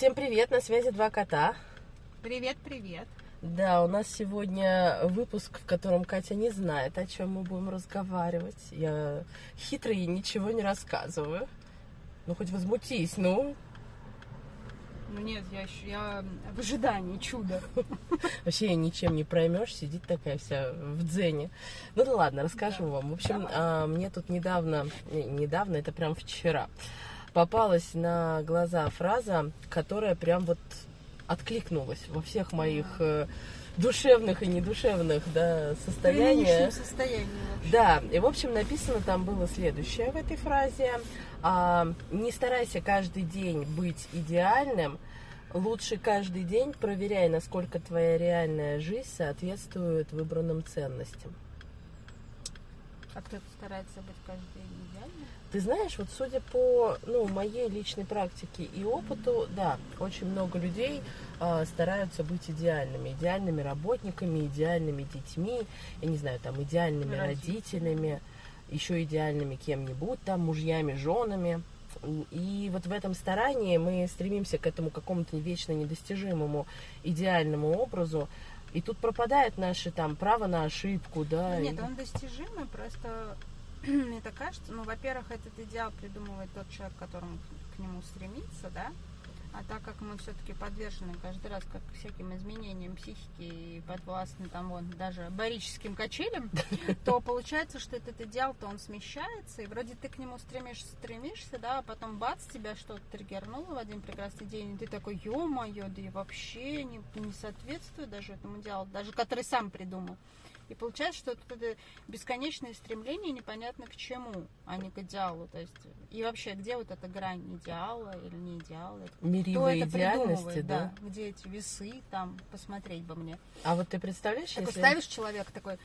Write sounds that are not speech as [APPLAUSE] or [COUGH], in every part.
Всем привет, на связи два кота. Привет, привет. Да, у нас сегодня выпуск, в котором Катя не знает, о чем мы будем разговаривать. Я хитрый и ничего не рассказываю. Ну, хоть возмутись, ну. Ну нет, я еще я в ожидании чуда. [LAUGHS] Вообще я ничем не проймешь, сидит такая вся в дзене. Ну да ладно, расскажу Да, вам. В общем, давай. а, мне тут недавно, не, недавно, это прям вчера, попалась на глаза фраза, которая прям вот откликнулась во всех моих э, душевных и недушевных да, состояниях. Состоянии вообще. Да, и в общем написано там было следующее в этой фразе. А, не старайся каждый день быть идеальным, лучше каждый день проверяй, насколько твоя реальная жизнь соответствует выбранным ценностям. А кто-то старается быть каждый? Ты знаешь, вот судя по ну, моей личной практике и опыту, да, очень много людей а, стараются быть идеальными, идеальными работниками, идеальными детьми, я не знаю, там, идеальными Родителями. родителями, еще идеальными кем-нибудь, там, мужьями, женами. И вот в этом старании мы стремимся к этому какому-то вечно недостижимому идеальному образу. И тут пропадает наше там право на ошибку, да. Ну, нет, и- он достижимый, просто мне так кажется, ну, во-первых, этот идеал придумывает тот человек, которому к нему стремится, да, а так как мы все-таки подвержены каждый раз как всяким изменениям психики и подвластны там вон даже барическим качелям, [LAUGHS] то получается, что этот идеал-то он смещается, и вроде ты к нему стремишься, стремишься, да, а потом бац, тебя что-то триггернуло в один прекрасный день, и ты такой, ё-моё, да и вообще не, не соответствует даже этому идеалу, даже который сам придумал. И получается, что это, бесконечное стремление непонятно к чему, а не к идеалу. То есть, и вообще, где вот эта грань идеала или не идеала? Это идеальности, придумывает, да. Где эти весы, там, посмотреть бы мне. А вот ты представляешь, Такой если... ставишь человека такой,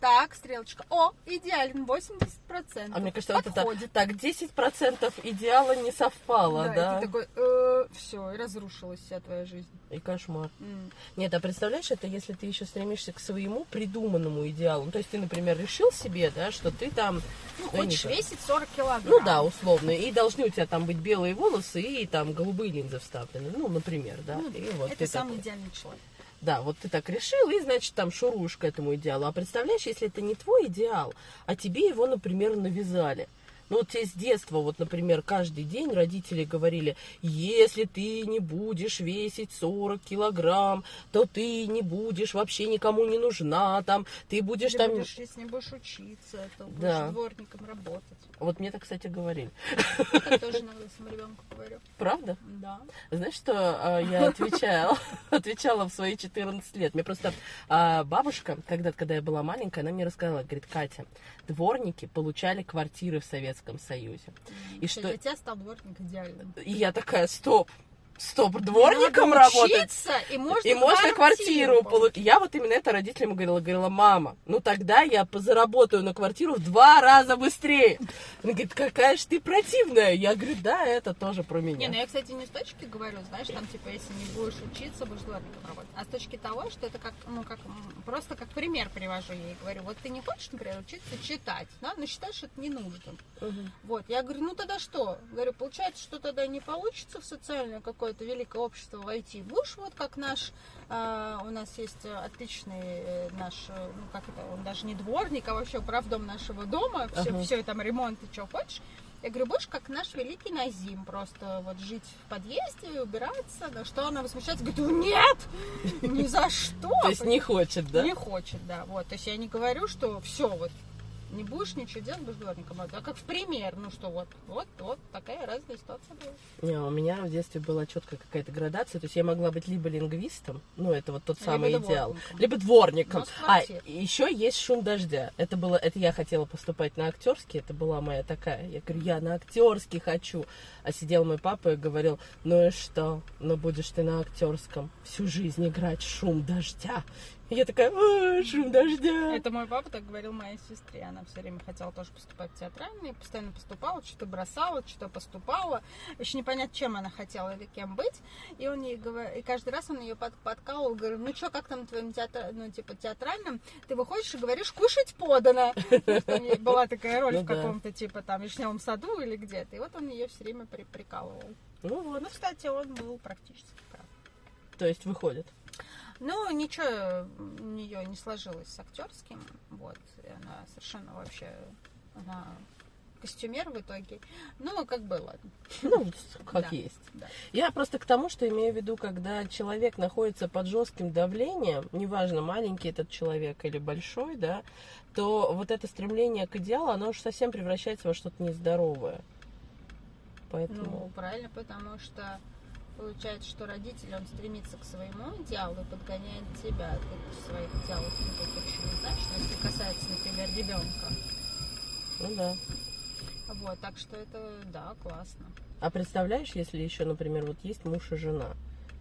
так, стрелочка, о, идеален, 80%. А мне кажется, вот это Подходит. так 10% идеала не совпало, да, да? и ты такой, все, и разрушилась вся твоя жизнь. И кошмар. М. Нет, а представляешь, это если ты еще стремишься к своему придуманному идеалу. Ну, то есть ты, например, решил себе, да, что ты там... Ну, не хочешь знаю, весить 40 килограмм. Ну да, условно. И должны у тебя там быть белые волосы и там голубые линзы вставлены. Ну, например, да. Ну, и вот это самый такой. идеальный человек. Да, вот ты так решил, и, значит, там шуруешь к этому идеалу. А представляешь, если это не твой идеал, а тебе его, например, навязали. Ну, вот тебе с детства, вот, например, каждый день родители говорили, если ты не будешь весить 40 килограмм, то ты не будешь вообще никому не нужна, там, ты будешь Если там... будешь, если не будешь учиться, то будешь Да. дворником работать. Вот мне так, кстати, говорили. Я тоже иногда своему ребенку говорю. Правда? Да. Знаешь, что а, я отвечала? [LAUGHS] Отвечала в свои 14 лет. Мне просто а, бабушка, когда, когда я была маленькая, она мне рассказала, говорит, Катя, дворники получали квартиры в Советском Союзе. И Что что... для тебя стал дворник идеальным. И я такая, стоп, стоп, дворником Надо работать? учиться, и можно, И можно квартиру получить. Я вот именно это родителям говорила. Говорила, мама, ну тогда я заработаю на квартиру в два раза быстрее. Она говорит, какая же ты противная. Я говорю, да, это тоже про меня. Не, ну я, кстати, не с точки говорю, знаешь, там, типа, если не будешь учиться, будешь дворником работать. А с точки того, что это как, ну, как, просто как пример привожу я ей. Говорю, вот ты не хочешь, например, учиться читать, да, но считаешь это ненужным. Мгм. Вот, я говорю, ну тогда что? Говорю, получается, что тогда не получится в социальное какое-то великое общество войти. Будешь вот как наш, а, у нас есть э, отличный э, наш, э, ну как это, он даже не дворник, а вообще правдом нашего дома, все, Ага. все там ремонт и что хочешь. Я говорю, будешь как наш великий Назим, просто вот жить в подъезде, убираться, на что она возмущается, говорит, «Ну, нет, ни за что. То есть не хочет, да? Не хочет, да. Вот. То есть я не говорю, что все, вот не будешь ничего делать, будешь дворником. А как в пример, ну что, вот, вот, вот такая разная ситуация была. Не, у меня в детстве была четкая какая-то градация. То есть я могла быть либо лингвистом, ну это вот тот Либо самый идеал, дворником. либо дворником. А еще есть шум дождя. Это было, это я хотела поступать на актерский, это была моя такая. Я говорю, я на актерский хочу. А сидел мой папа и говорил, ну и что, ну будешь ты на актерском всю жизнь играть шум дождя. И я такая, «А, шум дождя. Это мой папа так говорил моей сестре. Она все время хотела тоже поступать в театральный, постоянно поступала, что-то бросала, что-то поступала. Еще непонятно, чем она хотела или кем быть. И он ей говорил, и каждый раз он ее под, подкалывал, говорил, ну что, как там на твоем театр, ну, типа, театральном, ты выходишь и говоришь, кушать подано. Была такая роль Ну в каком-то, типа, там, вишневом саду или где-то. И вот он ее все время при- прикалывал. Ну вот, Ну, кстати, он был практически прав. то есть выходит. Ну, ничего у нее не сложилось с актерским. Вот. И она совершенно вообще она костюмер в итоге. Ну, как бы, ладно. Ну, как Да. есть. Да. Я просто к тому, что имею в виду, когда человек находится под жестким давлением, неважно, маленький этот человек или большой, да, то вот это стремление к идеалу, оно уже совсем превращается во что-то нездоровое. Поэтому... Ну, правильно, потому что получается, что родитель, он стремится к своему идеалу и подгоняет тебя. Ты своих идеалов никаких знаешь, но если касается, например, ребенка. Ну да. Вот, так что это, да, классно. А представляешь, если еще, например, вот есть муж и жена,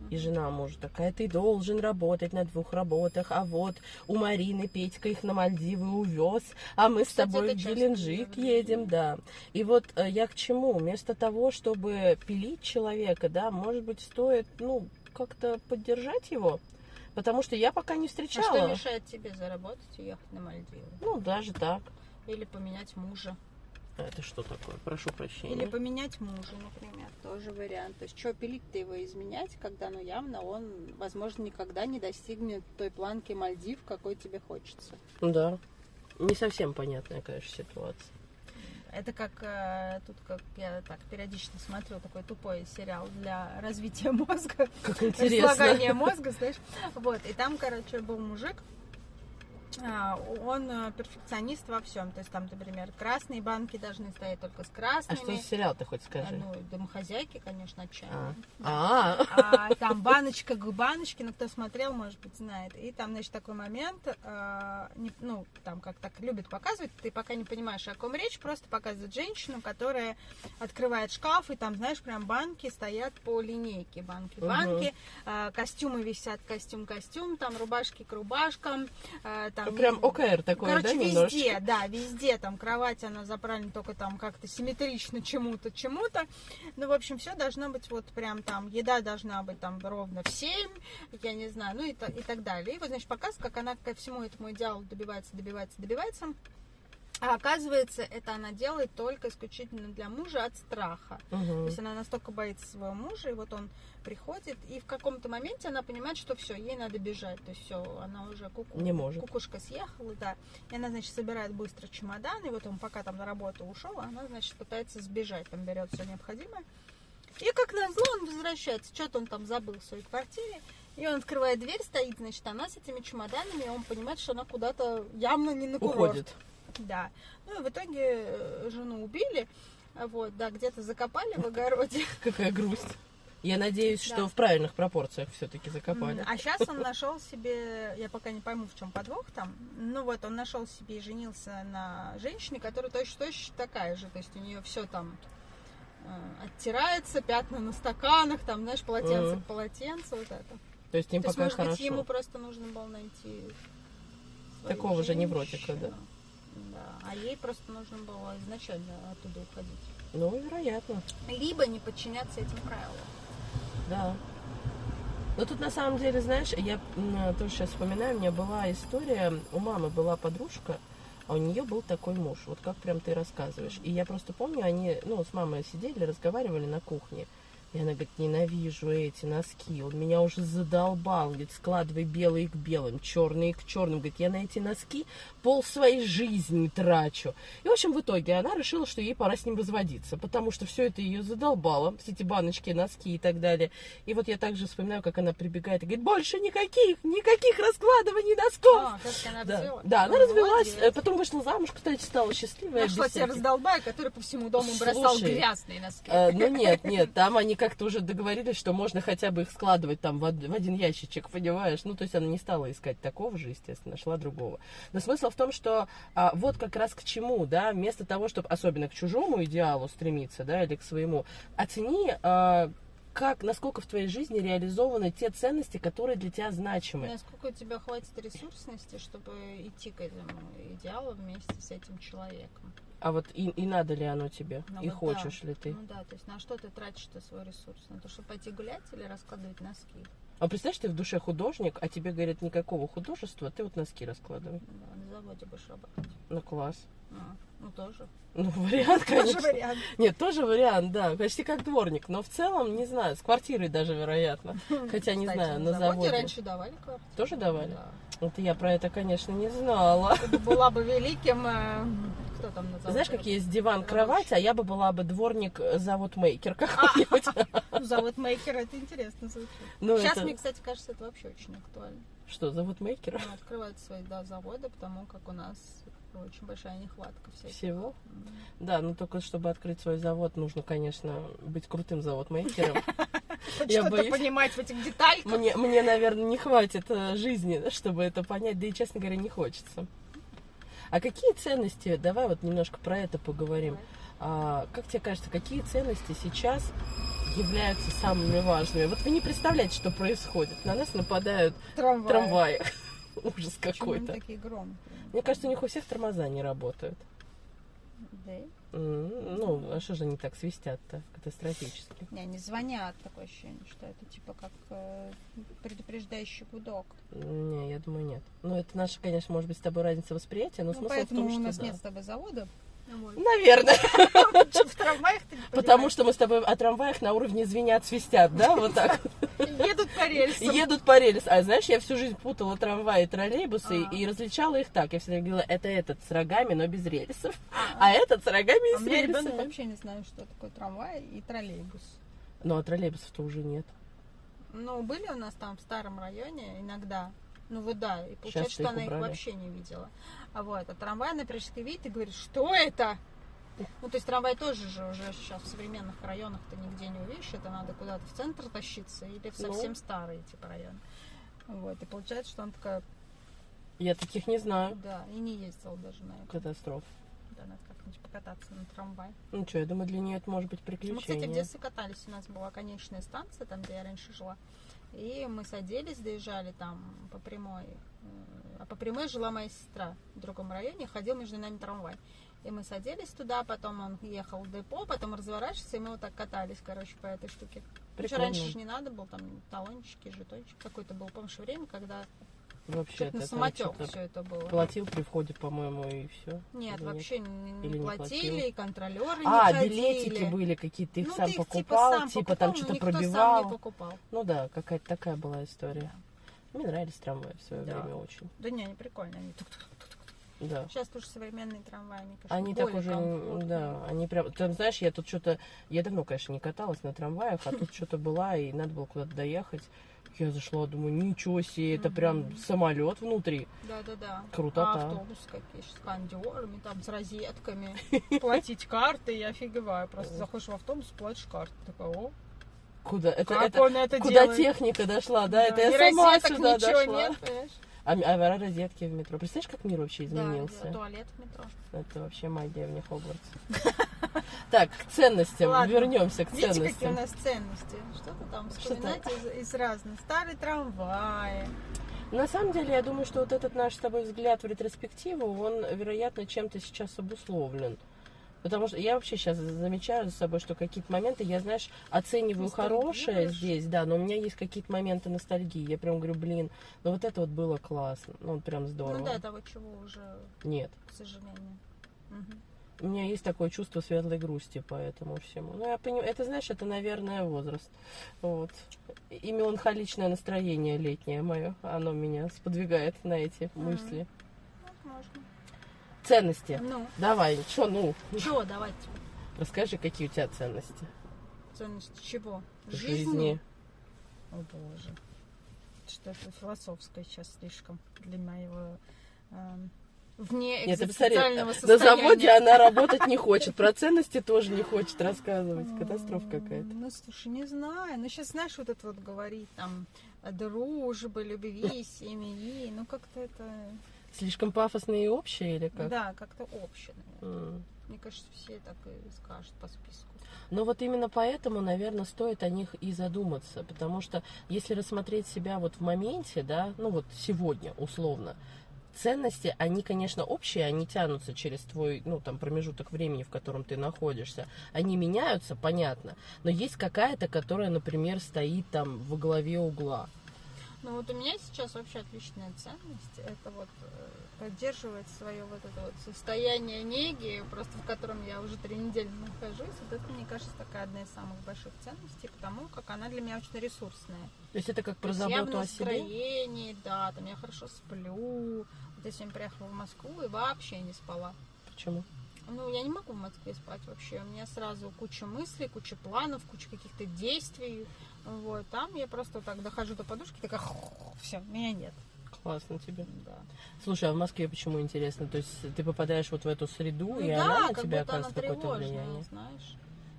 и жена может такая, ты должен работать на двух работах, а вот у Марины Петька их на Мальдивы увез, а мы с Кстати, тобой это в Геленджик едем, да. И вот э, я к чему? Вместо того, чтобы пилить человека, да, может быть, стоит, ну, как-то поддержать его, потому что я пока не А что встречала. мешает тебе заработать и ехать на Мальдивы? Ну, даже так. Или поменять мужа. А Это что такое? Прошу прощения. Или поменять мужа, например, тоже вариант. То есть, что пилить-то его изменять, когда, ну, явно он, возможно, никогда не достигнет той планки Мальдив, какой тебе хочется. Да. Не совсем понятная, конечно, ситуация. Это как э, тут, как я так периодически смотрю такой тупой сериал для развития [LAUGHS] мозга, Как интересно. разлагания мозга, знаешь. Вот, и там, короче, был мужик, он э, перфекционист во всем. То есть там, например, красные банки должны стоять только с А красными. что за сериал ты хоть А, скажи? Ну, домохозяйки, конечно, А. отчаянно. А, А, там баночка к баночке, ну кто смотрел, может быть, знает. И там, значит, такой момент, а, не- ну, там как так любят показывать, ты пока не понимаешь, о ком речь, просто показывают женщину, которая открывает шкаф, и там, знаешь, прям банки стоят по линейке, банки, банки, а, костюмы висят, костюм, костюм, там рубашки к рубашкам, а, там... прям ОКР такой, Короче, да, везде, немножечко? да, везде там кровать, она заправлена только там как-то симметрично чему-то, чему-то. Ну, в общем, все должно быть вот прям там, еда должна быть там ровно в 7, я не знаю, ну и, и так далее. И вот, значит, показ, как она ко всему этому идеалу добивается, добивается, добивается. А оказывается, это она делает только исключительно для мужа от страха. То Мгм. есть она настолько боится своего мужа, и вот он приходит, и в каком-то моменте она понимает, что все, ей надо бежать. То есть все, она уже куку, Не может. кукушка съехала, да. И она, значит, собирает быстро чемодан, и вот он пока там на работу ушел, она, значит, пытается сбежать, там берет все необходимое. И как назло он возвращается, что-то он там забыл в своей квартире, и он открывает дверь, стоит, значит, она с этими чемоданами, и он понимает, что она куда-то явно не на курорт. Уходит. Да. Ну и в итоге э, жену убили, а вот, да, где-то закопали в огороде. [LAUGHS] Какая грусть. Я надеюсь, что в правильных пропорциях все-таки закопали. А сейчас он нашел себе, я пока не пойму, в чем подвох там, ну вот он нашел себе и женился на женщине, которая точно точно такая же, то есть у нее все там э, оттирается, пятна на стаканах, там, знаешь, полотенце Мгм. к полотенцу, вот это. То есть им То есть, пока может хорошо. быть, ему просто нужно было найти Такого же невротика, да? А ей просто нужно было изначально оттуда уходить. Ну, вероятно, Либо не подчиняться этим правилам. да. Но тут на самом деле, знаешь, я тоже сейчас вспоминаю, у меня была история, у мамы была подружка, а у нее был такой муж, вот как прям ты рассказываешь. И я просто помню, они, ну, с мамой сидели, разговаривали на кухне. И она говорит, ненавижу эти носки, он меня уже задолбал, Он говорит, складывай белые к белым, черные к черным. Говорит, я на эти носки пол своей жизни трачу. И, в общем, в итоге она решила, что ей пора с ним разводиться, потому что все это ее задолбало, все эти баночки, носки и так далее. И вот я также вспоминаю, как она прибегает и говорит, больше никаких, никаких раскладываний носков. А, как она Да, развелась. да, она Ну, развелась, молодец. э, потом вышла замуж, кстати, стала счастливая. Нашла без себе раздолбая, который по всему дому бросал Слушай, грязные носки. Э, Ну нет, нет, там они как-то уже договорились, что можно хотя бы их складывать там в од- в один ящичек, понимаешь? Ну, то есть она не стала искать такого же, естественно, нашла другого. Но смысл в том, что а, вот как раз к чему, да, вместо того, чтобы особенно к чужому идеалу стремиться, да, или к своему, оцени, а, как, насколько в твоей жизни реализованы те ценности, которые для тебя значимы. Насколько у тебя хватит ресурсности, чтобы идти к этому идеалу вместе с этим человеком? А вот и, и надо ли оно тебе? Ну и вот да. хочешь ли ты? Ну да, то есть на что ты тратишь-то свой ресурс? На то, чтобы пойти гулять или раскладывать носки? А представляешь, ты в душе художник, а тебе говорят никакого художества, ты вот носки раскладывай. Да, на заводе будешь работать. Ну класс. А, Ну, тоже. Ну, вариант, Тоже конечно. вариант. Нет, тоже вариант, да. Почти как дворник. Но в целом, не знаю, с квартирой даже, вероятно. [LAUGHS] Хотя, не Кстати, знаю, на заводе. раньше давали квартиру. Тоже давали? Да. Вот я про это, конечно, не знала. Ты бы была бы великим... э, Кто там на заводе? Знаешь, как есть диван, кровать, а я бы была бы дворник, э, завод-мейкер А. какой-нибудь. [LAUGHS] Ну, Завод мейкер, это интересно звучит. Ну, Сейчас, это- мне, кстати, кажется, это вообще очень актуально. Что, завод-мейкер? Ну, открывают свои да, заводы, потому как у нас очень большая нехватка всяких. Всего? М. Да, но только чтобы открыть свой завод, нужно, конечно, быть крутым завод-мейкером. [LAUGHS] Я боюсь. понимать в этих детальках. Мне, мне, наверное, не хватит э, жизни, чтобы это понять, да и, честно говоря, не хочется. А какие ценности, давай вот немножко про это поговорим. А, как тебе кажется, какие ценности сейчас являются самыми важными? Вот вы не представляете, что происходит. На нас нападают Трамвай. трамваи. [LAUGHS] Ужас какой-то. такие громкие? Мне кажется, у них у всех тормоза не работают. Да? Ну, а что же они так свистят-то катастрофически? Не, они звонят, такое ощущение, что это типа как э, предупреждающий гудок. Не, я думаю, нет. Ну, это наша, конечно, может быть, с тобой разница восприятия, но Ну, смысл в том, что у нас да. нет с тобой завода. Наверное. В трамваях ты не Потому что мы с тобой о трамваях на уровне звенят, свистят, да, вот так. едут по рельсам. Едут по рельсу. А знаешь, я всю жизнь путала трамваи и троллейбусы А. и различала их так. Я всегда говорила, это этот с рогами, но без рельсов. А этот с рогами и А с меня ребенок рельсами. вообще не знает, что такое трамвай и троллейбус. Ну, а троллейбусов-то уже нет. Ну, были у нас там в старом районе иногда. Ну вот да, и получается, что она их убрали. вообще не видела. А вот, а трамвай она периодически видит и говорит, что это? Ну, то есть трамвай тоже же уже сейчас в современных районах ты нигде не увидишь, это надо куда-то в центр тащиться или в Ну. совсем старые типа районы. Вот, и получается, что она такая, Я таких не знаю. да, и не ездила даже на это. Катастроф. Да, надо как-нибудь покататься на трамвай. Ну что, я думаю, для нее это может быть Мы, кстати, в приключение. детстве катались. У нас была конечная станция, там, где я раньше жила. И мы садились, доезжали там по прямой. э, А по прямой жила моя сестра в другом районе, ходил между нами трамвай. И мы садились туда, потом он ехал в депо, потом разворачивался, и мы вот так катались, короче, по этой штуке. Причем раньше не надо было, там талончики, жетончик какой-то был. Помнишь время, когда Вообще, на самотек все это было. платил при входе, по-моему, и все. Нет, вообще не, Или не платили, платил? и контролеры А, не ходили. билетики были какие-то, ты их Ну, сам ты их покупал, сам типа, покупал, там что-то никто сам пробивал. не покупал. Ну да, какая-то такая была история. Мне нравились трамваи в свое Да. время очень. Да не, они прикольные. Они тук-тук-тук-тук. Да. Сейчас тоже современные трамваи, мне кажется, Они так уже, комфортные. да, они прям, там, знаешь, я тут что-то, я давно, конечно, не каталась на трамваях, а тут что-то была, и надо было куда-то доехать. Я зашла, думаю, ничего себе, это прям самолет внутри. Да-да-да. Крутота. А автобус какие с кондерами, там, с розетками. [LAUGHS] Платить карты, я офигеваю. Просто заходишь в автобус, платишь карты. Такая, о, Куда? Это, как это он это куда делает? техника дошла, да? Это и я сама сюда ничего дошла. нет, понимаешь? А, а розетки в метро. Представляешь, как мир вообще Да, изменился? туалет в метро. Это вообще магия в Хогвартс. [LAUGHS] [LAUGHS] Так, к ценностям. Ладно. Вернемся к Видите, какие у ценностям. нас ценности? Что-то там Что вспоминать из, из разных. Старые трамваи. На самом деле, я думаю, что вот этот наш с тобой взгляд в ретроспективу, он, вероятно, чем-то сейчас обусловлен. Потому что я вообще сейчас замечаю за собой, что какие-то моменты, я, знаешь, оцениваю хорошее здесь, да, но у меня есть какие-то моменты ностальгии. Я прям говорю, блин, ну вот это вот было классно, ну вот прям здорово. Ну да, того, чего уже, Нет. к сожалению. Мгм. У меня есть такое чувство светлой грусти по этому всему. Ну, я понимаю, это, знаешь, это, наверное, возраст. Вот. И меланхоличное настроение летнее мое, оно меня сподвигает на эти Мгм. мысли. Ну, можно. Ценности. Ну, Давай, что, ну, чего, давайте. расскажи, какие у тебя ценности Ценность чего? в жизни. О боже. Что-то философское сейчас слишком для моего эм, вне экзистенциального на состояния. заводе она [LAUGHS] работать не хочет, про ценности тоже не хочет рассказывать. Катастрофа какая-то. Ну, слушай, не знаю. Ну, сейчас, знаешь, вот это вот говорить там о дружбе, любви, [LAUGHS] семьи. Ну, как-то это... Слишком пафосное и общее или как? Да, как-то общее, наверное. Мне кажется, все так и скажут по списку. Но вот именно поэтому, наверное, стоит о них и задуматься, потому что если рассмотреть себя вот в моменте, да, ну вот сегодня условно, ценности, они, конечно, общие, они тянутся через твой, ну, там, промежуток времени, в котором ты находишься. Они меняются, понятно, но есть какая-то, которая, например, стоит там во главе угла. Ну вот у меня сейчас вообще отличная ценность. Это вот э, поддерживать свое вот это вот состояние неги, просто в котором я уже три недели нахожусь. Вот это, мне кажется, такая одна из самых больших ценностей, потому как она для меня очень ресурсная. То есть это как про есть я в заботу о себе? настроении, да, там я хорошо сплю. Вот я сегодня приехала в Москву и вообще не спала. Почему? Ну, я не могу в Москве спать вообще. У меня сразу куча мыслей, куча планов, куча каких-то действий. Вот, там я просто так дохожу до подушки, такая, все, меня нет. Классно тебе. Да. Слушай, а в Москве почему интересно? То есть ты попадаешь вот в эту среду, Ну и да, она на тебя оказывает какое-то влияние? знаешь.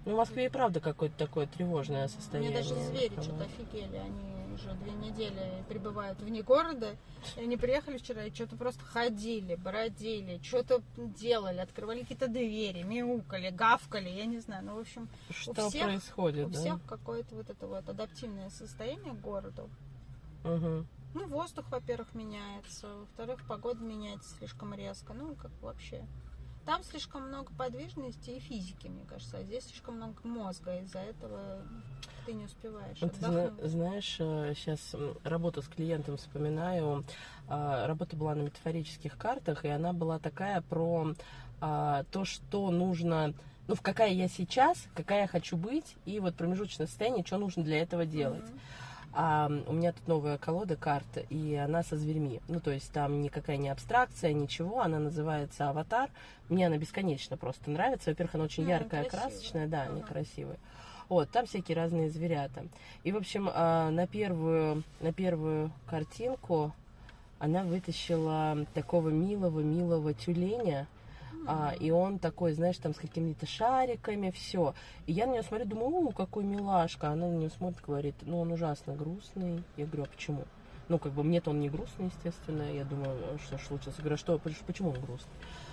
Ну, в Москве и правда какое-то такое тревожное состояние. Мне даже звери что-то офигели. Они уже две недели пребывают вне города. И они приехали вчера и что-то просто ходили, бродили, что-то делали, открывали какие-то двери, мяукали, гавкали, я не знаю. Ну, в общем, Что всех- происходит, у да? всех какое-то вот это вот адаптивное состояние к городу. Мгм. Ну, воздух, во-первых, меняется, во-вторых, погода меняется слишком резко. Ну, как вообще. Там слишком много подвижности и физики, мне кажется, а здесь слишком много мозга, из-за этого ты не успеваешь Вот ты отдохнуть. знаешь, сейчас работу с клиентом вспоминаю. А, Работа была на метафорических картах, и она была такая про а, то, что нужно, ну, в какая я сейчас, какая я хочу быть, и вот промежуточное состояние, что нужно для этого делать. Мгм. А у меня тут новая колода карт, и она со зверьми. Ну, то есть там никакая не абстракция, ничего. Она называется «Аватар». Мне она бесконечно просто нравится. Во-первых, она очень Ну, яркая, красивая. красочная, да, они Ага. красивые. Вот, там всякие разные зверята. И, в общем, а, на первую, на первую картинку она вытащила такого милого-милого тюленя, а, и он такой, знаешь, там с какими-то шариками, все. И я на нее смотрю, думаю, у, какой милашка. Она на нее смотрит, говорит, ну он ужасно грустный. Я говорю, а почему? Ну, как бы мне-то он не грустный, естественно. Я думаю, «А что ж случилось? Я говорю, что, поч- почему он грустный?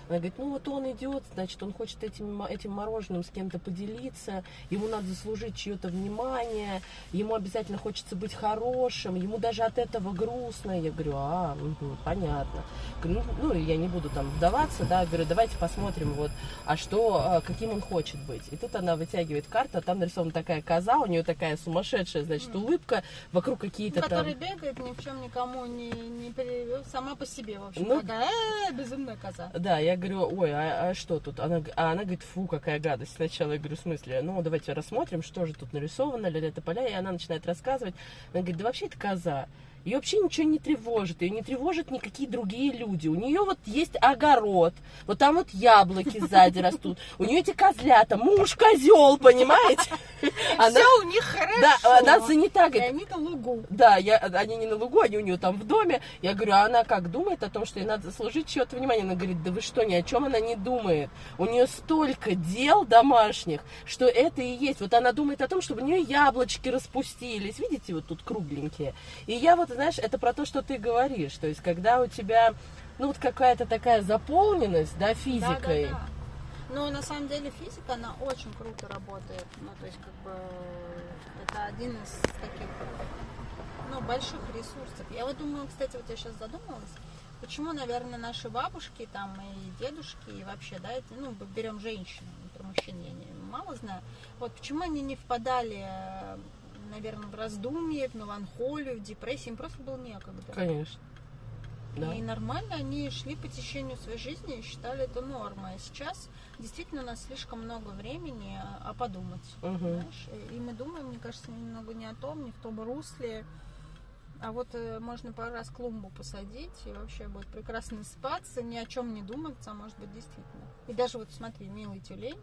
Она говорит, ну вот он идет, значит, он хочет этим, этим мороженым с кем-то поделиться, ему надо заслужить чье-то внимание, ему обязательно хочется быть хорошим, ему даже от этого грустно. Я говорю, а, мгм, понятно. Ну, ну, я не буду там вдаваться, да, говорю, давайте посмотрим, вот, а что, а, каким он хочет быть. И тут она вытягивает карту, а там нарисована такая коза, у нее такая сумасшедшая, значит, улыбка, вокруг какие-то там... Который бегает, ни в чем никому не, не при- сама по себе, в общем, Ну, такая «Э, безумная коза. Да, я говорю, ой, а, а что тут? Она, а она говорит, фу, какая гадость. Сначала я говорю, в смысле? Ну, давайте рассмотрим, что же тут нарисовано, ля ля поля. И она начинает рассказывать. Она говорит, да вообще это коза. Ее вообще ничего не тревожит, ее не тревожат никакие другие люди. У нее вот есть огород, вот там вот яблоки сзади растут. У нее эти козлята, муж козел, понимаете? [LAUGHS] Она, Все у них хорошо. да, она занята, И говорит, они на лугу. да, я, они не на лугу, они у нее там в доме. Я говорю, а она как думает о том, что ей надо служить чье-то внимание? Она говорит, да вы что, ни о чем она не думает. У нее столько дел домашних, что это и есть. Вот она думает о том, чтобы у нее яблочки распустились. Видите, вот тут кругленькие. И я вот, знаешь, это про то, что ты говоришь. То есть, когда у тебя, ну, вот какая-то такая заполненность, да, физикой. Да, да, да. Но на самом деле физика, она очень круто работает. Ну, то есть, как бы, это один из таких, ну, больших ресурсов. Я вот думаю, кстати, вот я сейчас задумалась, почему, наверное, наши бабушки там и дедушки, и вообще, да, это, ну, берем женщин, про мужчин я не, мало знаю, вот почему они не впадали, наверное, в раздумье, в меланхолию, в депрессию, им просто было некогда. Конечно. Да. И нормально они шли по течению своей жизни и считали это нормой. А сейчас действительно у нас слишком много времени, а подумать. Мгм. Знаешь? И мы думаем, мне кажется, немного не о том, не в том русле. А вот э, можно пару раз клумбу посадить, и вообще будет прекрасно спаться, ни о чем не думать, а может быть действительно. И даже вот смотри, милый тюлень,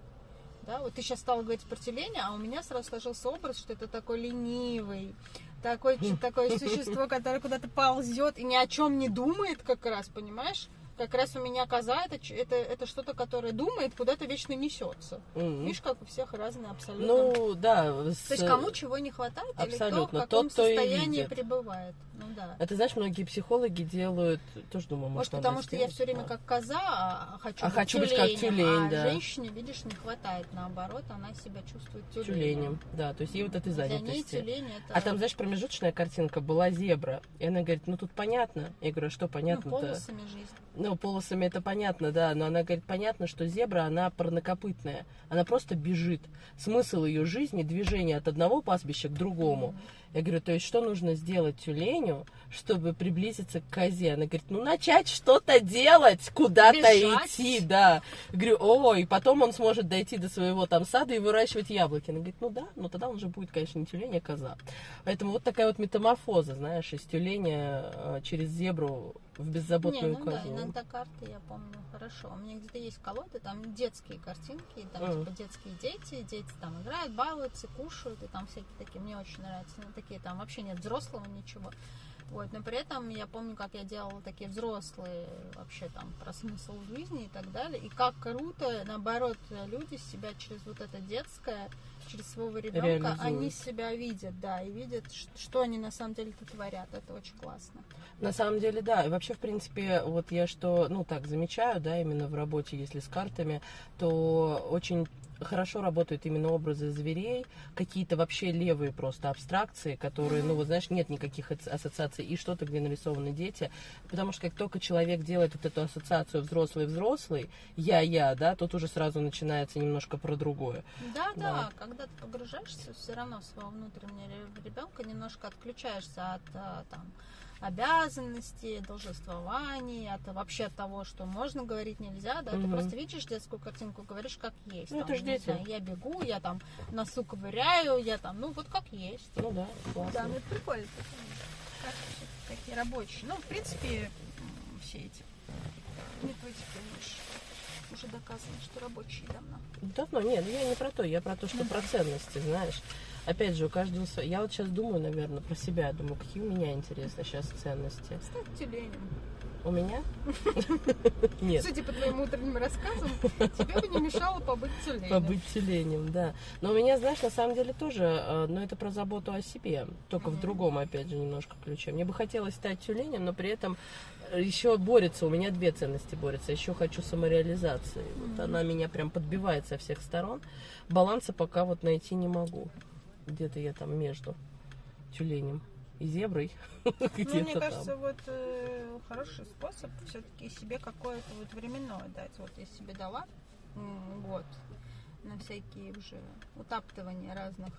да, вот ты сейчас стала говорить про тюленя, а у меня сразу сложился образ, что это такой ленивый, такой, такое [LAUGHS] существо, которое куда-то ползет и ни о чем не думает как раз, понимаешь? Как раз у меня коза, это, это, это что-то, которое думает, куда-то вечно несется. Мгм. Видишь, как у всех разные абсолютно. Ну, да. с- То есть кому чего не хватает, или кто Абсолютно. в каком Тот, состоянии пребывает. Ну да. Это, знаешь, многие психологи делают, тоже думаю, Может, может, потому что я все время да. как коза, а хочу А быть хочу быть как тюленем, тюлень, а да. женщине, видишь, не хватает. Наоборот, она себя чувствует тюленем. тюленем, да, то есть ей вот этой Для ней занятости. тюлень это А там, знаешь, промежуточная картинка была зебра. И она говорит, ну тут понятно. Я говорю, а что ну, понятно-то? полосами жизнь. Ну, полосами это понятно, да, но она говорит, понятно, что зебра, она парнокопытная, она просто бежит. Смысл ее жизни – движение от одного пастбища к другому. Я говорю, то есть что нужно сделать тюленю, чтобы приблизиться к козе? Она говорит, ну начать что-то делать, куда-то идти, да. Я говорю, о, и потом он сможет дойти до своего там сада и выращивать яблоки. Она говорит, ну да, но тогда он уже будет, конечно, не тюлень, а коза. Поэтому вот такая вот метаморфоза, знаешь, из тюленя э, через зебру в Не, беззаботную ну да, козу. иногда карты я помню хорошо. У меня где-то есть колоды, там детские картинки, там типа детские дети, дети там играют, балуются, кушают, и там всякие такие, мне очень нравятся. Ну, такие там вообще нет взрослого ничего. Вот, но при этом я помню, как я делала такие взрослые вообще там про смысл жизни и так далее. И как круто, наоборот, люди себя через вот это детское, через своего ребенка, они себя видят, да, и видят, что они на самом деле-то творят. Это очень классно. На самом деле, да. И вообще, в принципе, вот я что, ну так, замечаю, да, именно в работе, если с картами, то очень хорошо работают именно образы зверей, какие-то вообще левые просто абстракции, которые, ну вот знаешь, нет никаких ас- ассоциаций и что-то, где нарисованы дети, потому что как только человек делает вот эту ассоциацию взрослый-взрослый, я-я, да, тут уже сразу начинается немножко про другое. Да, Да. да, когда ты погружаешься все равно в своего внутреннего ребенка, немножко отключаешься от а, там обязанностей, должествований, от вообще от того, что можно говорить, нельзя, да, ты Мгм. просто видишь детскую картинку, говоришь как есть. Ну, там, это ж не дети. знаю, я бегу, я там носу ковыряю, я там, ну вот как есть. Ну да, классно. Да, ну это прикольно. Карты такие рабочие. Ну, в принципе, все эти методики, ж уже доказано, что рабочие давно. Давно, нет, я не про то, я про то, что Ну про ценности, знаешь. Опять же, у каждого свои. Я вот сейчас думаю, наверное, про себя. Думаю, какие у меня интересно сейчас ценности. Стать тюленем. У меня? [LAUGHS] Нет. Судя по твоим утренним рассказам, тебе бы не мешало побыть тюленем. Побыть тюленем, да. Но у меня, знаешь, на самом деле тоже, э, но это про заботу о себе, только в другом, опять же, немножко ключе. Мне бы хотелось стать тюленем, но при этом еще борется, у меня две ценности борются. Еще хочу самореализации. Вот она меня прям подбивает со всех сторон. Баланса пока вот найти не могу. Где-то я там между тюленем и зеброй. [LAUGHS] Ну, мне кажется, там. вот э, хороший способ все-таки себе какое-то вот временное дать. Вот я себе дала год на всякие уже утаптывания разных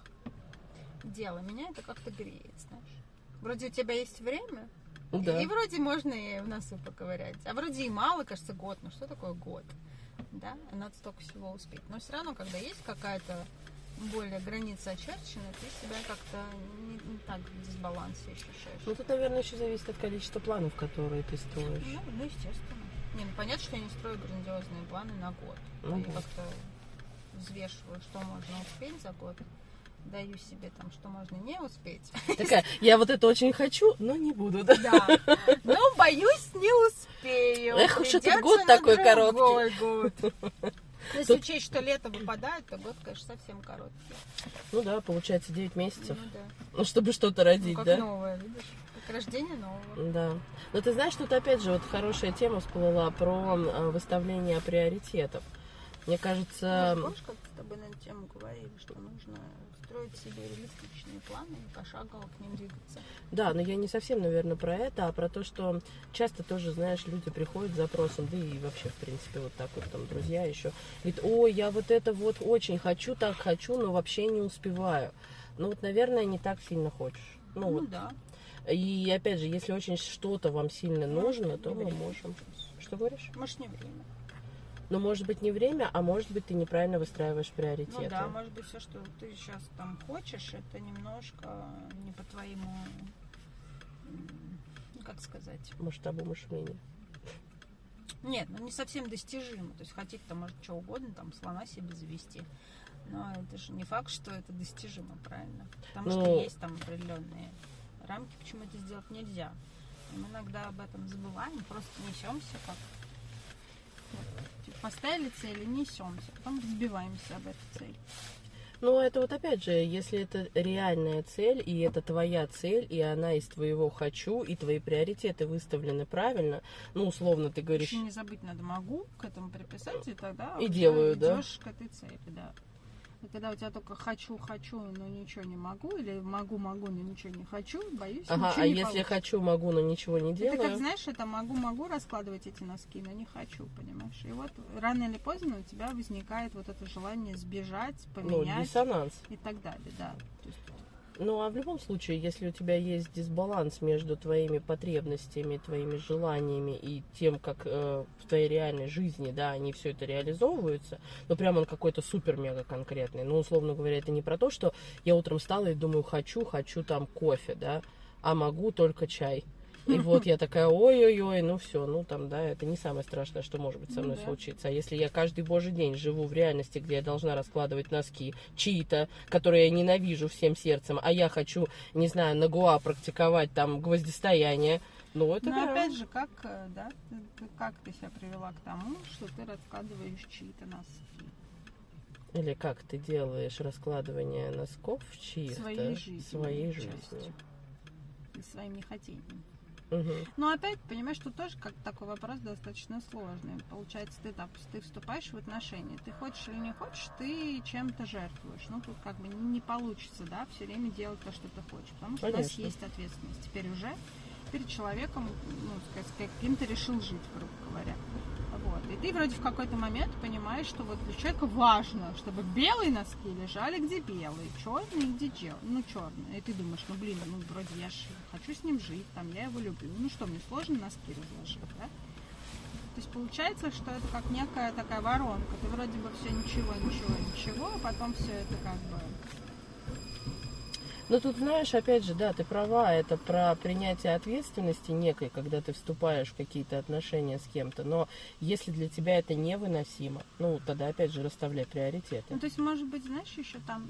дел. И меня это как-то греет, знаешь. Вроде у тебя есть время, Да. и вроде можно и в носу поковырять. А вроде и мало, кажется, год. Ну что такое год? Да, и надо столько всего успеть. Но все равно, когда есть какая-то более граница очерчена, ты себя как-то не, не так в дисбалансе ощущаешь. Ну, тут, наверное, еще зависит от количества планов, которые ты строишь. Ну, ну, естественно. Не, ну понятно, что я не строю грандиозные планы на год. Ну я как-то взвешиваю, что можно успеть за год. Даю себе там, что можно не успеть. Такая, я вот это очень хочу, но не буду, да? [LAUGHS] Да. Но боюсь, не успею. Эх уж этот год такой другой год. Ну, Если Тут- учесть, что лето выпадает, то год, конечно, совсем короткий. Ну да, получается 9 месяцев. Ну да. Ну, чтобы что-то Ну, родить, как да? новое, видишь? Как рождение нового. Да. Но ты знаешь, тут опять же вот хорошая тема всплыла про э, выставление приоритетов. Мне кажется, Ну, Помнишь, как с тобой на эту тему говорили, что нужно строить себе реалистичные планы и пошагово к ним двигаться? да, но я не совсем, наверное, про это, а про то, что часто тоже, знаешь, люди приходят с запросом, да и вообще, в принципе, вот так вот там друзья еще, говорит, ой, я вот это вот очень хочу, так хочу, но вообще не успеваю. Ну вот, наверное, не так сильно хочешь. Ну, вот. да. И опять же, если очень что-то вам сильно нужно, то мы можем. Что говоришь? Может, не время. Ну, может быть, не время, а может быть, ты неправильно выстраиваешь приоритеты. Ну да, может быть, все, что ты сейчас там хочешь, это немножко не по твоему, ну, как сказать, Масштабу мышления. Нет, ну не совсем достижимо. То есть хотеть-то может что угодно, там слона себе завести. Но это же не факт, что это достижимо, правильно? Потому Ну- что есть там определенные рамки, почему это сделать нельзя. И мы иногда об этом забываем, просто несемся как. Поставили цель и несемся, потом разбиваемся об эту цель. Ну, это вот опять же, если это реальная цель, и это твоя цель, и она из твоего хочу, и твои приоритеты выставлены правильно, ну, условно, ты говоришь, Еще не забыть надо могу к этому приписать, и тогда И делаю, да? идешь к этой цели, да. И когда у тебя только хочу, хочу, но ничего не могу, или могу, могу, но ничего не хочу, боюсь, ага, ничего а не если получится. хочу, могу, но ничего не Это делаю. как, знаешь, это могу, могу раскладывать эти носки, но не хочу, понимаешь? И вот рано или поздно у тебя возникает вот это желание сбежать, ну, поменять диссонанс. и так далее, да. То есть Ну, а в любом случае, если у тебя есть дисбаланс между твоими потребностями, твоими желаниями и тем, как э, в твоей реальной жизни, да, они все это реализовываются, ну, прям он какой-то супер-мега конкретный. Ну, условно говоря, это не про то, что я утром встала и думаю, хочу, хочу там кофе, да, а могу только чай. [LAUGHS] И вот я такая, ой-ой-ой, ну все, ну там, да, это не самое страшное, что может быть со Ну мной да. случиться. А если я каждый божий день живу в реальности, где я должна раскладывать носки чьи-то, которые я ненавижу всем сердцем, а я хочу, не знаю, на гуа практиковать там гвоздистояние, ну это Но опять же, как, э, да, ты- как ты себя привела к тому, что ты раскладываешь чьи-то носки? Или как ты делаешь раскладывание носков чьих-то Своей жизни, своей жизни. И своим нехотением. Мгм. Но опять, понимаешь, что тоже как такой вопрос достаточно сложный. Получается, ты, так, ты вступаешь в отношения, ты хочешь или не хочешь, ты чем-то жертвуешь. Ну, тут как бы не, получится, да, все время делать то, что ты хочешь. Потому что у нас Конечно. есть ответственность теперь уже перед человеком, ну, сказать, с каким ты решил жить, грубо говоря. Вот. И ты вроде в какой-то момент понимаешь, что вот для человека важно, чтобы белые носки лежали где белые, черные где чер- ну, черные. И ты думаешь, ну блин, ну вроде я же хочу с ним жить, там я его люблю. Ну что, мне сложно носки разложить, да? То есть получается, что это как некая такая воронка. Ты вроде бы все ничего, ничего, ничего, а потом все это как бы Ну тут, знаешь, опять же, да, ты права, это про принятие ответственности некой, когда ты вступаешь в какие-то отношения с кем-то. Но если для тебя это невыносимо, ну тогда опять же расставляй приоритеты. Ну, то есть, может быть, знаешь, еще там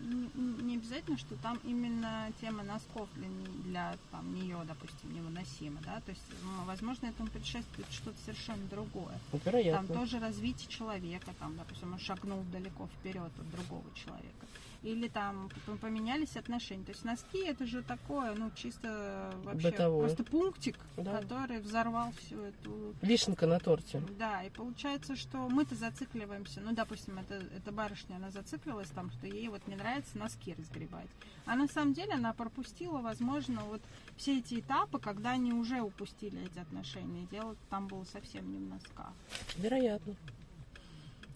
не, обязательно, что там именно тема носков для, для там, нее, допустим, невыносима, да, то есть, возможно, этому предшествует что-то совершенно другое. Ну, Там вероятно. тоже развитие человека, там, допустим, он шагнул далеко вперед от другого человека. Или там поменялись отношения. То есть носки это же такое, ну, чисто вообще Бытовое. просто пунктик, Да. который взорвал всю эту Вишенка на торте. да, и получается, что мы-то зацикливаемся. Ну, допустим, это, эта барышня, она зациклилась там, что ей вот не нравится носки разгребать. А на самом деле она пропустила, возможно, вот все эти этапы, когда они уже упустили эти отношения. Дело там было совсем не в носках. Вероятно.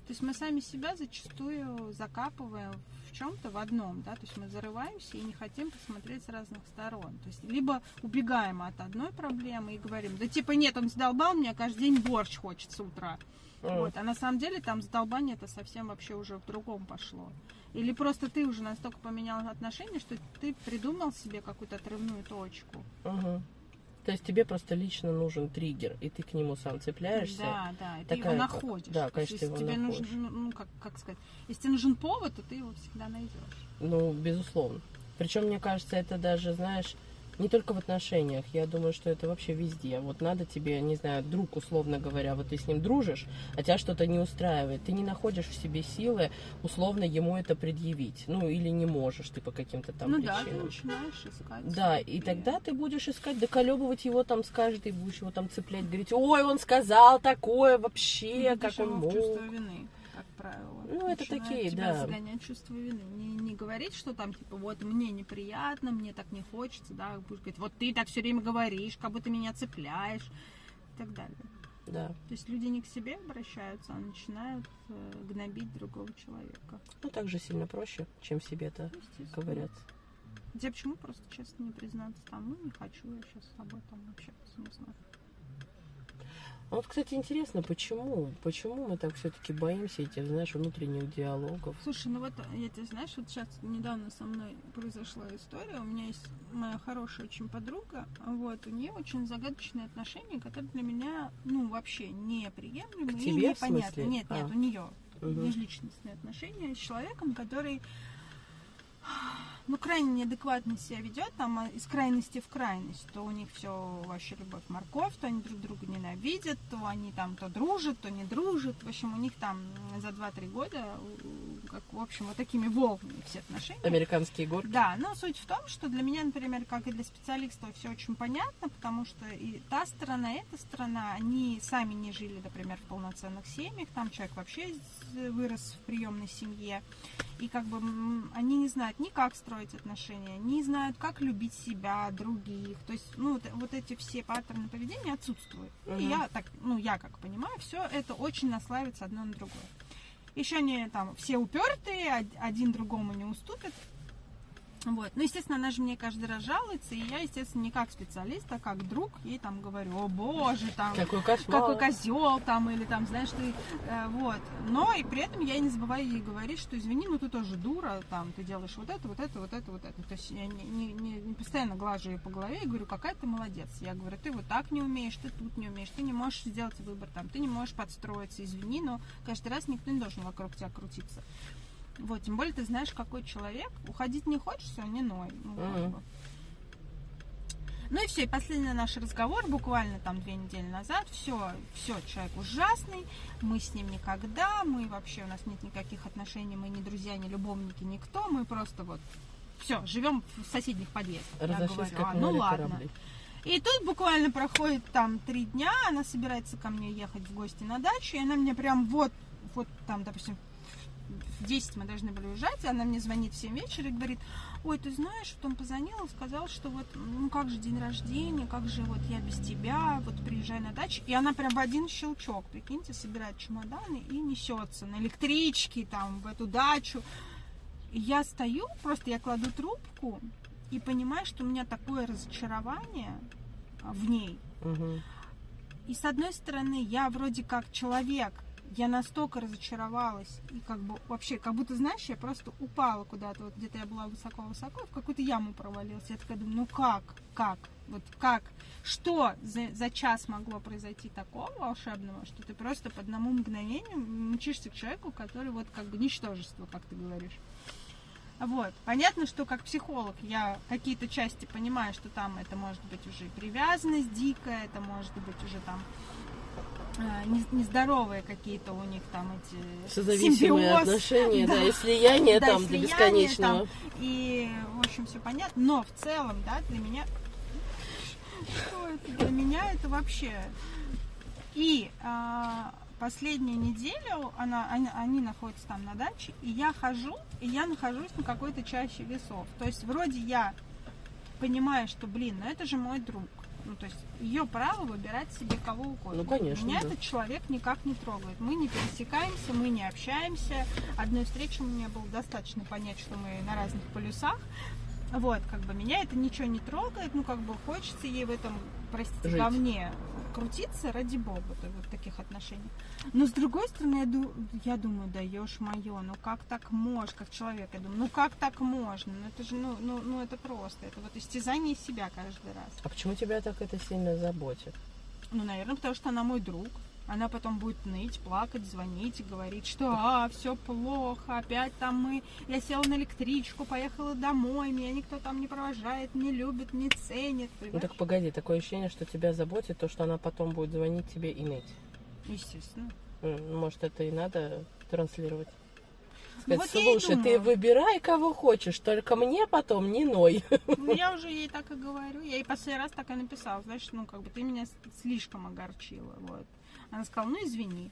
То есть мы сами себя зачастую закапываем в чем-то в одном, да, то есть мы зарываемся и не хотим посмотреть с разных сторон. То есть либо убегаем от одной проблемы и говорим, да типа нет, он задолбал, мне каждый день борщ хочется с утра. Вот. А на самом деле там задолбание это совсем вообще уже в другом пошло. Или просто ты уже настолько поменял отношения, что ты придумал себе какую-то отрывную точку. Мгм. То есть тебе просто лично нужен триггер, и ты к нему сам цепляешься. Да, да, и ты Такая его находишь. да, То есть, конечно, если его тебе находишь. нужен, ну, ну, как, как сказать, если тебе нужен повод, то ты его всегда найдешь. Ну, безусловно. Причем, мне кажется, это даже, знаешь, не только в отношениях. Я думаю, что это вообще везде. Вот надо тебе, не знаю, друг, условно говоря, вот ты с ним дружишь, а тебя что-то не устраивает. Ты не находишь в себе силы, условно, ему это предъявить. Ну, или не можешь ты по каким-то там ну да, ты причинам. начинаешь искать. Да, и тогда ты будешь искать, доколебывать его там скажет, и будешь его там цеплять, говорить, ой, он сказал такое вообще, Вводишь как он мог. чувство вины, как правило. Ну, это такие, тебя да. загонять чувство вины. Не, не говорить, что там, типа, вот мне неприятно, мне так не хочется, да, будешь говорить, вот ты так все время говоришь, как будто меня цепляешь и так далее. Да. То есть люди не к себе обращаются, а начинают э, гнобить другого человека. Ну, так же сильно проще, чем себе-то Естественно. ковыряться. Тебе почему просто честно не признаться там, ну не хочу я сейчас с тобой там общаться, не знаю. А Вот, кстати, интересно, почему? Почему мы так все-таки боимся этих, знаешь, внутренних диалогов? Слушай, ну вот я тебе знаешь, вот сейчас недавно со мной произошла история. У меня есть моя хорошая очень подруга, вот, у нее очень загадочные отношения, которые для меня, ну, вообще неприемлемы К и тебе, в непонятны. Нет, нет, А. у нее межличностные отношения с человеком, который ну, крайне неадекватно себя ведет, там а, из крайности в крайность, то у них все вообще любовь морковь, то они друг друга ненавидят, то они там то дружат, то не дружат. В общем, у них там за 2-3 года, как, в общем, вот такими волнами все отношения. Американские горки. Да, но суть в том, что для меня, например, как и для специалиста, все очень понятно, потому что и та сторона, и эта сторона, они сами не жили, например, в полноценных семьях, там человек вообще вырос в приемной семье, и как бы они не знают ни как строить отношения, не знают, как любить себя, других, то есть, ну, вот, вот эти все паттерны поведения отсутствуют. И Мгм. я так, ну, я как понимаю, все это очень наслаивается одно на другое. Еще они там все упертые, од- один другому не уступит. Вот. Ну, естественно, она же мне каждый раз жалуется, и я, естественно, не как специалист, а как друг, ей там говорю, о боже, там, Какой кошмар. какой козел, там, или там, знаешь, ты, э, вот. Но и при этом я не забываю ей говорить, что извини, ну ты тоже дура, там, ты делаешь вот это, вот это, вот это, вот это. То есть я не, не, не- не постоянно глажу ее по голове и говорю, какая ты молодец. Я говорю, ты вот так не умеешь, ты тут не умеешь, ты не можешь сделать выбор, там, ты не можешь подстроиться, извини, но каждый раз никто не должен вокруг тебя крутиться. Вот, тем более ты знаешь, какой человек. Уходить не хочешь, не ной. Ну, как бы. Ну и все, и последний наш разговор, буквально там две недели назад, все, все, человек ужасный, мы с ним никогда, мы вообще, у нас нет никаких отношений, мы не друзья, не любовники, никто, мы просто вот, все, живем в соседних подъездах. Я Разошлись говорю, как «А, ну ладно. корабли. И тут буквально проходит там три дня, она собирается ко мне ехать в гости на дачу, и она мне прям вот, вот там, допустим, 10 мы должны были уезжать, и она мне звонит в 7 вечера и говорит, ой, ты знаешь, вот он позвонил и сказал, что вот, ну как же день рождения, как же вот я без тебя, вот приезжай на дачу. И она прям в один щелчок, прикиньте, собирает чемоданы и несется на электричке там в эту дачу. И я стою, просто я кладу трубку и понимаю, что у меня такое разочарование а, в ней. Мгм. И с одной стороны, я вроде как человек, я настолько разочаровалась, и как бы вообще, как будто, знаешь, я просто упала куда-то, вот где-то я была высоко-высоко, в какую-то яму провалилась. Я такая думаю, ну как, как, вот как, что за, за час могло произойти такого волшебного, что ты просто по одному мгновению мчишься к человеку, который вот как бы ничтожество, как ты говоришь. Вот. Понятно, что как психолог я какие-то части понимаю, что там это может быть уже привязанность дикая, это может быть уже там нездоровые какие-то у них там эти Созависимые симбиоз. отношения, да, Да. и слияние Да, там и слияние бесконечного. там, и, в общем, все понятно. Но в целом, да, для меня... Что это? Для меня это вообще... И а, последнюю неделю она, они, они находятся там на даче, и я хожу, и я нахожусь на какой-то чаще весов. То есть вроде я понимаю, что, блин, ну это же мой друг. Ну, то есть ее право выбирать себе кого угодно. Ну, конечно, Меня да. этот человек никак не трогает. Мы не пересекаемся, мы не общаемся. Одной встречи мне было достаточно понять, что мы на разных полюсах. Вот, как бы меня это ничего не трогает, ну, как бы хочется ей в этом, простите, Жить. говне крутиться ради бога, вот таких отношений. Но с другой стороны, я, ду- я думаю, даешь мое, ну как так можешь, как человек, я думаю, ну как так можно, ну это же, ну, ну, ну это просто, это вот истязание себя каждый раз. А почему тебя так это сильно заботит? Ну, наверное, потому что она мой друг. Она потом будет ныть, плакать, звонить и говорить, что а, все плохо, опять там мы, я села на электричку, поехала домой, меня никто там не провожает, не любит, не ценит. Ну понимаешь? так погоди, такое ощущение, что тебя заботит то, что она потом будет звонить тебе и ныть. Естественно. М, Может, это и надо транслировать. Ну, Сказать, вот я и слушай, ты выбирай, кого хочешь, только мне потом не ной. Ну, я уже ей так и говорю. Я ей последний раз так и написала. Знаешь, ну, как бы ты меня слишком огорчила. Вот. Она сказала, ну, извини.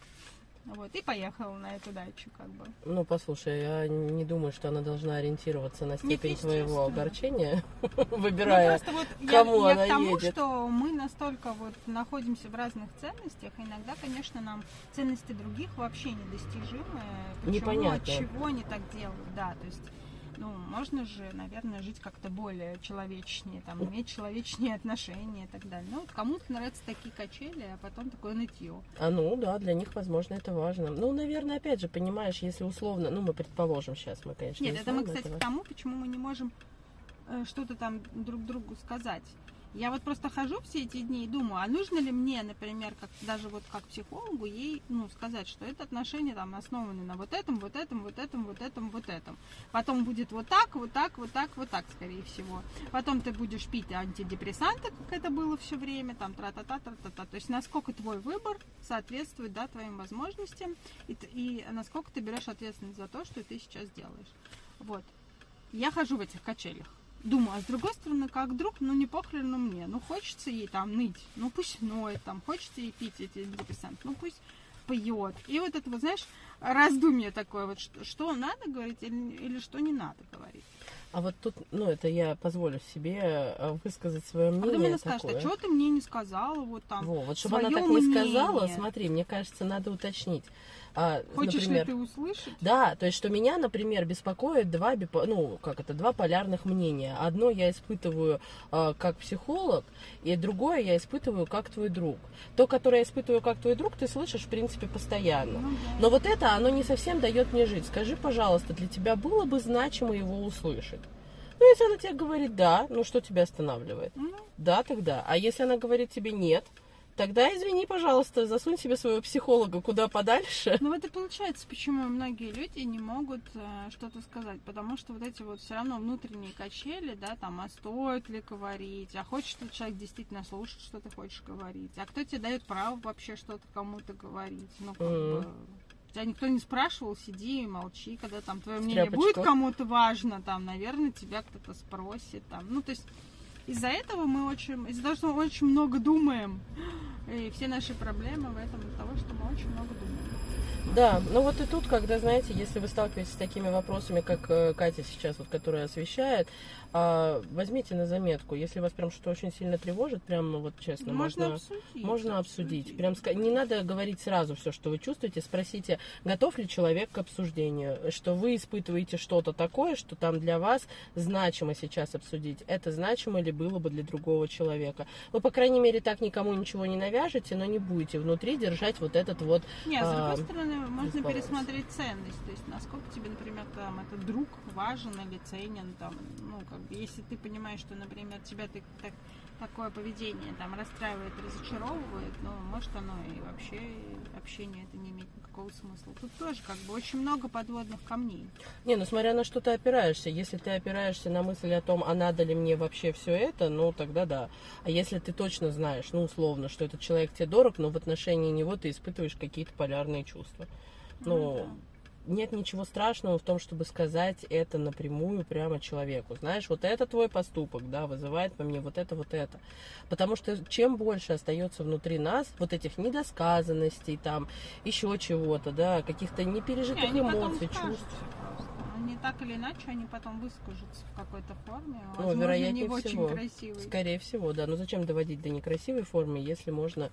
Вот, и поехала на эту дачу, как бы. Ну, послушай, я не думаю, что она должна ориентироваться на степень твоего естественно. огорчения, [LAUGHS] Ну, выбирая. просто вот я, кому я она к тому, едет. что мы настолько вот находимся в разных ценностях, иногда, конечно, нам ценности других вообще недостижимы. Почему, Непонятно. от чего они так делают, да, то есть, ну, можно же, наверное, жить как-то более человечнее, там, иметь человечнее отношения и так далее. Ну, вот кому-то нравятся такие качели, а потом такое нытье. А ну да, для них, возможно, это важно. Ну, наверное, опять же, понимаешь, если условно, ну, мы предположим сейчас, мы, конечно, Нет, не это мы, кстати, этого. к тому, почему мы не можем э, что-то там друг другу сказать. Я вот просто хожу все эти дни и думаю, а нужно ли мне, например, как, даже вот как психологу, ей ну, сказать, что это отношения там основаны на вот этом, вот этом, вот этом, вот этом, вот этом. Потом будет вот так, вот так, вот так, вот так, скорее всего. Потом ты будешь пить антидепрессанты, как это было все время, там тра-та-та, тра-та-та. То есть насколько твой выбор соответствует да, твоим возможностям и, и насколько ты берешь ответственность за то, что ты сейчас делаешь. Вот. Я хожу в этих качелях. Думаю, а с другой стороны, как друг, ну не похрен мне. Ну хочется ей там ныть, ну пусть ноет, там, хочется ей пить эти антидепрессанты, ну пусть поет. И вот это вот, знаешь, раздумье такое, вот что, что надо говорить или, или что не надо говорить. А вот тут, ну, это я позволю себе э, высказать свое А мнение. потом она скажет, а что ты мне не сказала, вот там, Во, вот чтобы она так не мнение. сказала, смотри, мне кажется, надо уточнить. А, Хочешь например, ли ты услышать? Да, то есть, что меня, например, беспокоит два, ну, как это, два полярных мнения. Одно я испытываю э, как психолог, и другое я испытываю как твой друг. То, которое я испытываю как твой друг, ты слышишь, в принципе, постоянно. Ну, да. Но вот это, оно не совсем дает мне жить. Скажи, пожалуйста, для тебя было бы значимо его услышать? Ну, если она тебе говорит да, ну что тебя останавливает? Ну, Да, тогда. А если она говорит тебе нет, тогда извини, пожалуйста, засунь себе своего психолога куда подальше. Ну вот и получается, почему многие люди не могут э, что-то сказать, потому что вот эти вот все равно внутренние качели, да, там, а стоит ли говорить, а хочет ли человек действительно слушать, что ты хочешь говорить, а кто тебе дает право вообще что-то кому-то говорить, ну как Мгм. бы... Тебя никто не спрашивал, сиди и молчи, когда там твое мнение тряпочку. будет кому-то важно, там, наверное, тебя кто-то спросит, там, ну то есть из-за этого мы очень, из-за того, что мы очень много думаем, и все наши проблемы в этом из-за того, что мы очень много думаем. Да, ну вот и тут, когда, знаете, если вы сталкиваетесь с такими вопросами, как э, Катя сейчас, вот, которая освещает, а, возьмите на заметку, если вас прям что-то очень сильно тревожит, прям, ну вот честно, можно, можно, обсудить. можно обсудить. Прям ска- не надо говорить сразу все, что вы чувствуете, спросите, готов ли человек к обсуждению, что вы испытываете что-то такое, что там для вас значимо сейчас обсудить. Это значимо ли было бы для другого человека. Вы, по крайней мере, так никому ничего не навяжете, но не будете внутри держать вот этот вот Не, а с а, другой стороны, можно дисбаланс. пересмотреть ценность. То есть, насколько тебе, например, там этот друг важен или ценен, там, ну, как если ты понимаешь, что, например, тебя ты, так, такое поведение там расстраивает, разочаровывает, ну, может, оно и вообще общение это не имеет никакого смысла. Тут тоже, как бы, очень много подводных камней. Не, ну смотря на что ты опираешься. Если ты опираешься на мысль о том, а надо ли мне вообще все это, ну тогда да. А если ты точно знаешь, ну условно, что этот человек тебе дорог, но в отношении него ты испытываешь какие-то полярные чувства. Ну, нет ничего страшного в том, чтобы сказать это напрямую прямо человеку. Знаешь, вот это твой поступок, да, вызывает во мне вот это, вот это. Потому что чем больше остается внутри нас вот этих недосказанностей, там, еще чего-то, да, каких-то Не, непережитых потом эмоций, чувств. Они так или иначе, они потом выскажутся в какой-то форме. Ну, Возможно, вероятнее не в очень всего. красивой. Скорее всего, да. Но зачем доводить до некрасивой формы, если можно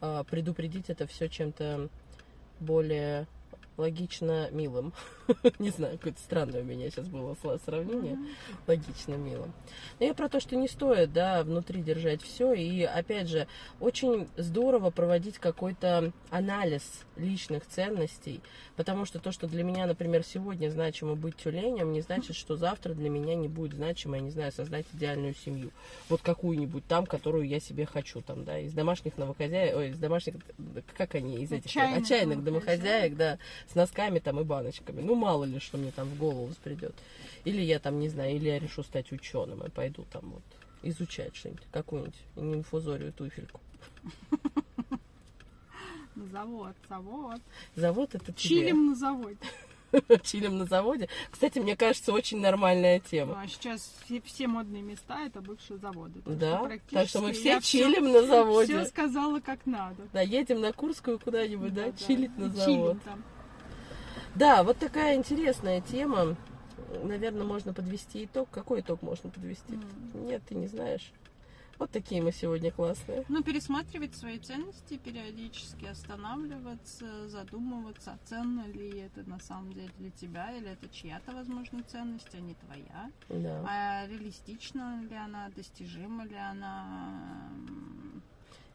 а, предупредить это все чем-то более логично милым. [LAUGHS] Не знаю, какое-то странное у меня сейчас было сравнение. Логично милым. Но я про то, что не стоит, да, внутри держать все. И опять же, очень здорово проводить какой-то анализ личных ценностей. Потому что то, что для меня, например, сегодня значимо быть тюленем, не значит, что завтра для меня не будет значимо, я не знаю, создать идеальную семью. Вот какую-нибудь там, которую я себе хочу, там, да, из домашних домохозяек, ой, из домашних, как они, из этих Отчаянных отчаянных домохозяек, да, с носками там и баночками. Ну, мало ли, что мне там в голову взбредет. Или я там, не знаю, или я решу стать ученым и пойду там вот изучать что-нибудь, какую-нибудь инфузорию туфельку. [LAUGHS] На завод, завод. Завод это. Чилим на заводе. [LAUGHS] Чилим на заводе. Кстати, мне кажется, очень нормальная тема. А сейчас все, все модные места это бывшие заводы. Так Да, практически так что мы все чилим на заводе. Все сказала как надо. Да, едем на Курскую куда-нибудь, да, Да-да. чилить на завод. чилим там. Да, вот такая интересная тема. Наверное, можно подвести итог. Какой итог можно подвести? М. Нет, ты не знаешь. Вот такие мы сегодня классные. Ну, пересматривать свои ценности, периодически останавливаться, задумываться, ценно ли это на самом деле для тебя, или это чья-то, возможно, ценность, а не твоя. Да. А реалистична ли она, достижима ли она,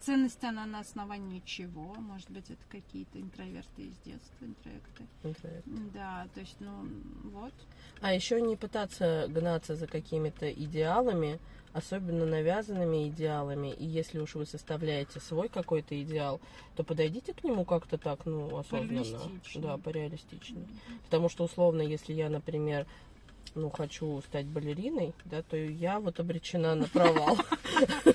ценность она на основании чего? Может быть, это какие-то интроверты из детства, интроекты. Интроверт. Да, то есть, ну, вот. А еще не пытаться гнаться за какими-то идеалами, особенно навязанными идеалами. И если уж вы составляете свой какой-то идеал, то подойдите к нему как-то так, ну, осознанно. Да, пореалистичнее. Потому что, условно, если я, например, ну, хочу стать балериной, да, то я вот обречена на провал.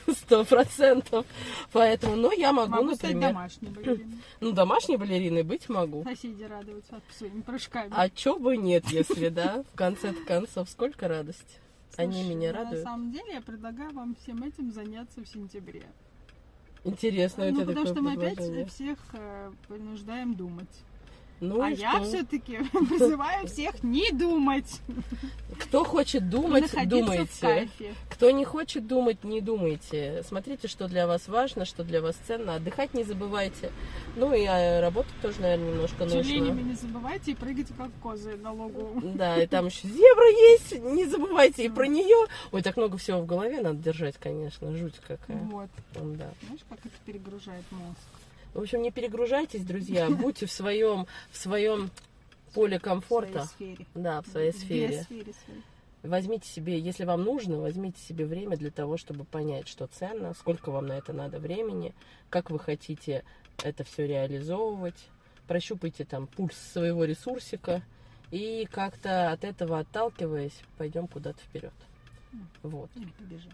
[LAUGHS] Сто процентов. Поэтому, ну, я могу, Могу стать например... домашней балериной. [CLEARS THROAT] Ну, домашней балериной быть могу. Соседи радуются своими прыжками. А чё бы нет, если, да? В конце концов, сколько радости. Они Слушай, меня ну, радуют. На самом деле, я предлагаю вам всем этим заняться в сентябре. Интересно ну, тебя потому что мы опять всех э, принуждаем думать. Ну а я все-таки [LAUGHS] призываю всех не думать. Кто хочет думать, думайте. Кто не хочет думать, не думайте. Смотрите, что для вас важно, что для вас ценно. Отдыхать не забывайте. Ну и а, работать тоже, наверное, немножко Тюленями нужно. не забывайте и прыгайте как козы на лугу. Да, и там еще зебра есть, не забывайте и про нее. Ой, так много всего в голове надо держать, конечно, жуть какая. Вот. Да. Знаешь, как это перегружает мозг? В общем, не перегружайтесь, друзья, [LAUGHS] будьте в своем, в своем поле комфорта. В своей сфере. Да, в своей В сфере. сфере своей. Возьмите себе, если вам нужно, возьмите себе время для того, чтобы понять, что ценно, сколько вам на это надо времени, как вы хотите это все реализовывать. Прощупайте там пульс своего ресурсика и как-то от этого отталкиваясь, пойдем куда-то вперед. Вот. Или побежим.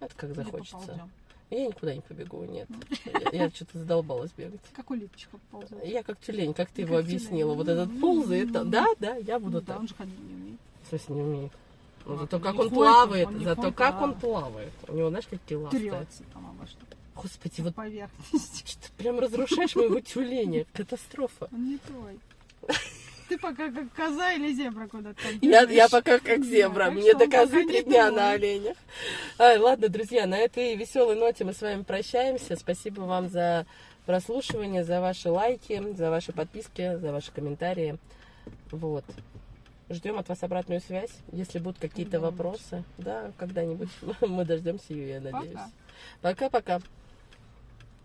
Это как Или захочется. поползем. Я никуда не побегу, нет. Я, что-то задолбалась бегать. Как улиточка ползает. Я как тюлень, как ты его тюлень. объяснила. Вот этот ползает. Да, да, я буду да, так. он же ходить не умеет. В смысле, не умеет. Ну, зато как он плавает, он зато как он плавает. У него, знаешь, какие ласты. Трется там обо что. Господи, Вот вот поверхность. что ты прям разрушаешь моего тюленя. Катастрофа. Он не твой. Ты пока как коза или зебра куда-то Я, я пока как Да, зебра, так мне что доказывай пока три дня на оленях. Ай, ладно, друзья, на этой веселой ноте мы с вами прощаемся. Спасибо вам за прослушивание, за ваши лайки, за ваши подписки, за ваши комментарии. Вот. Ждем от вас обратную связь. Если будут какие-то вопросы, да, когда-нибудь [LAUGHS] мы дождемся ее, я надеюсь. Пока. Пока-пока.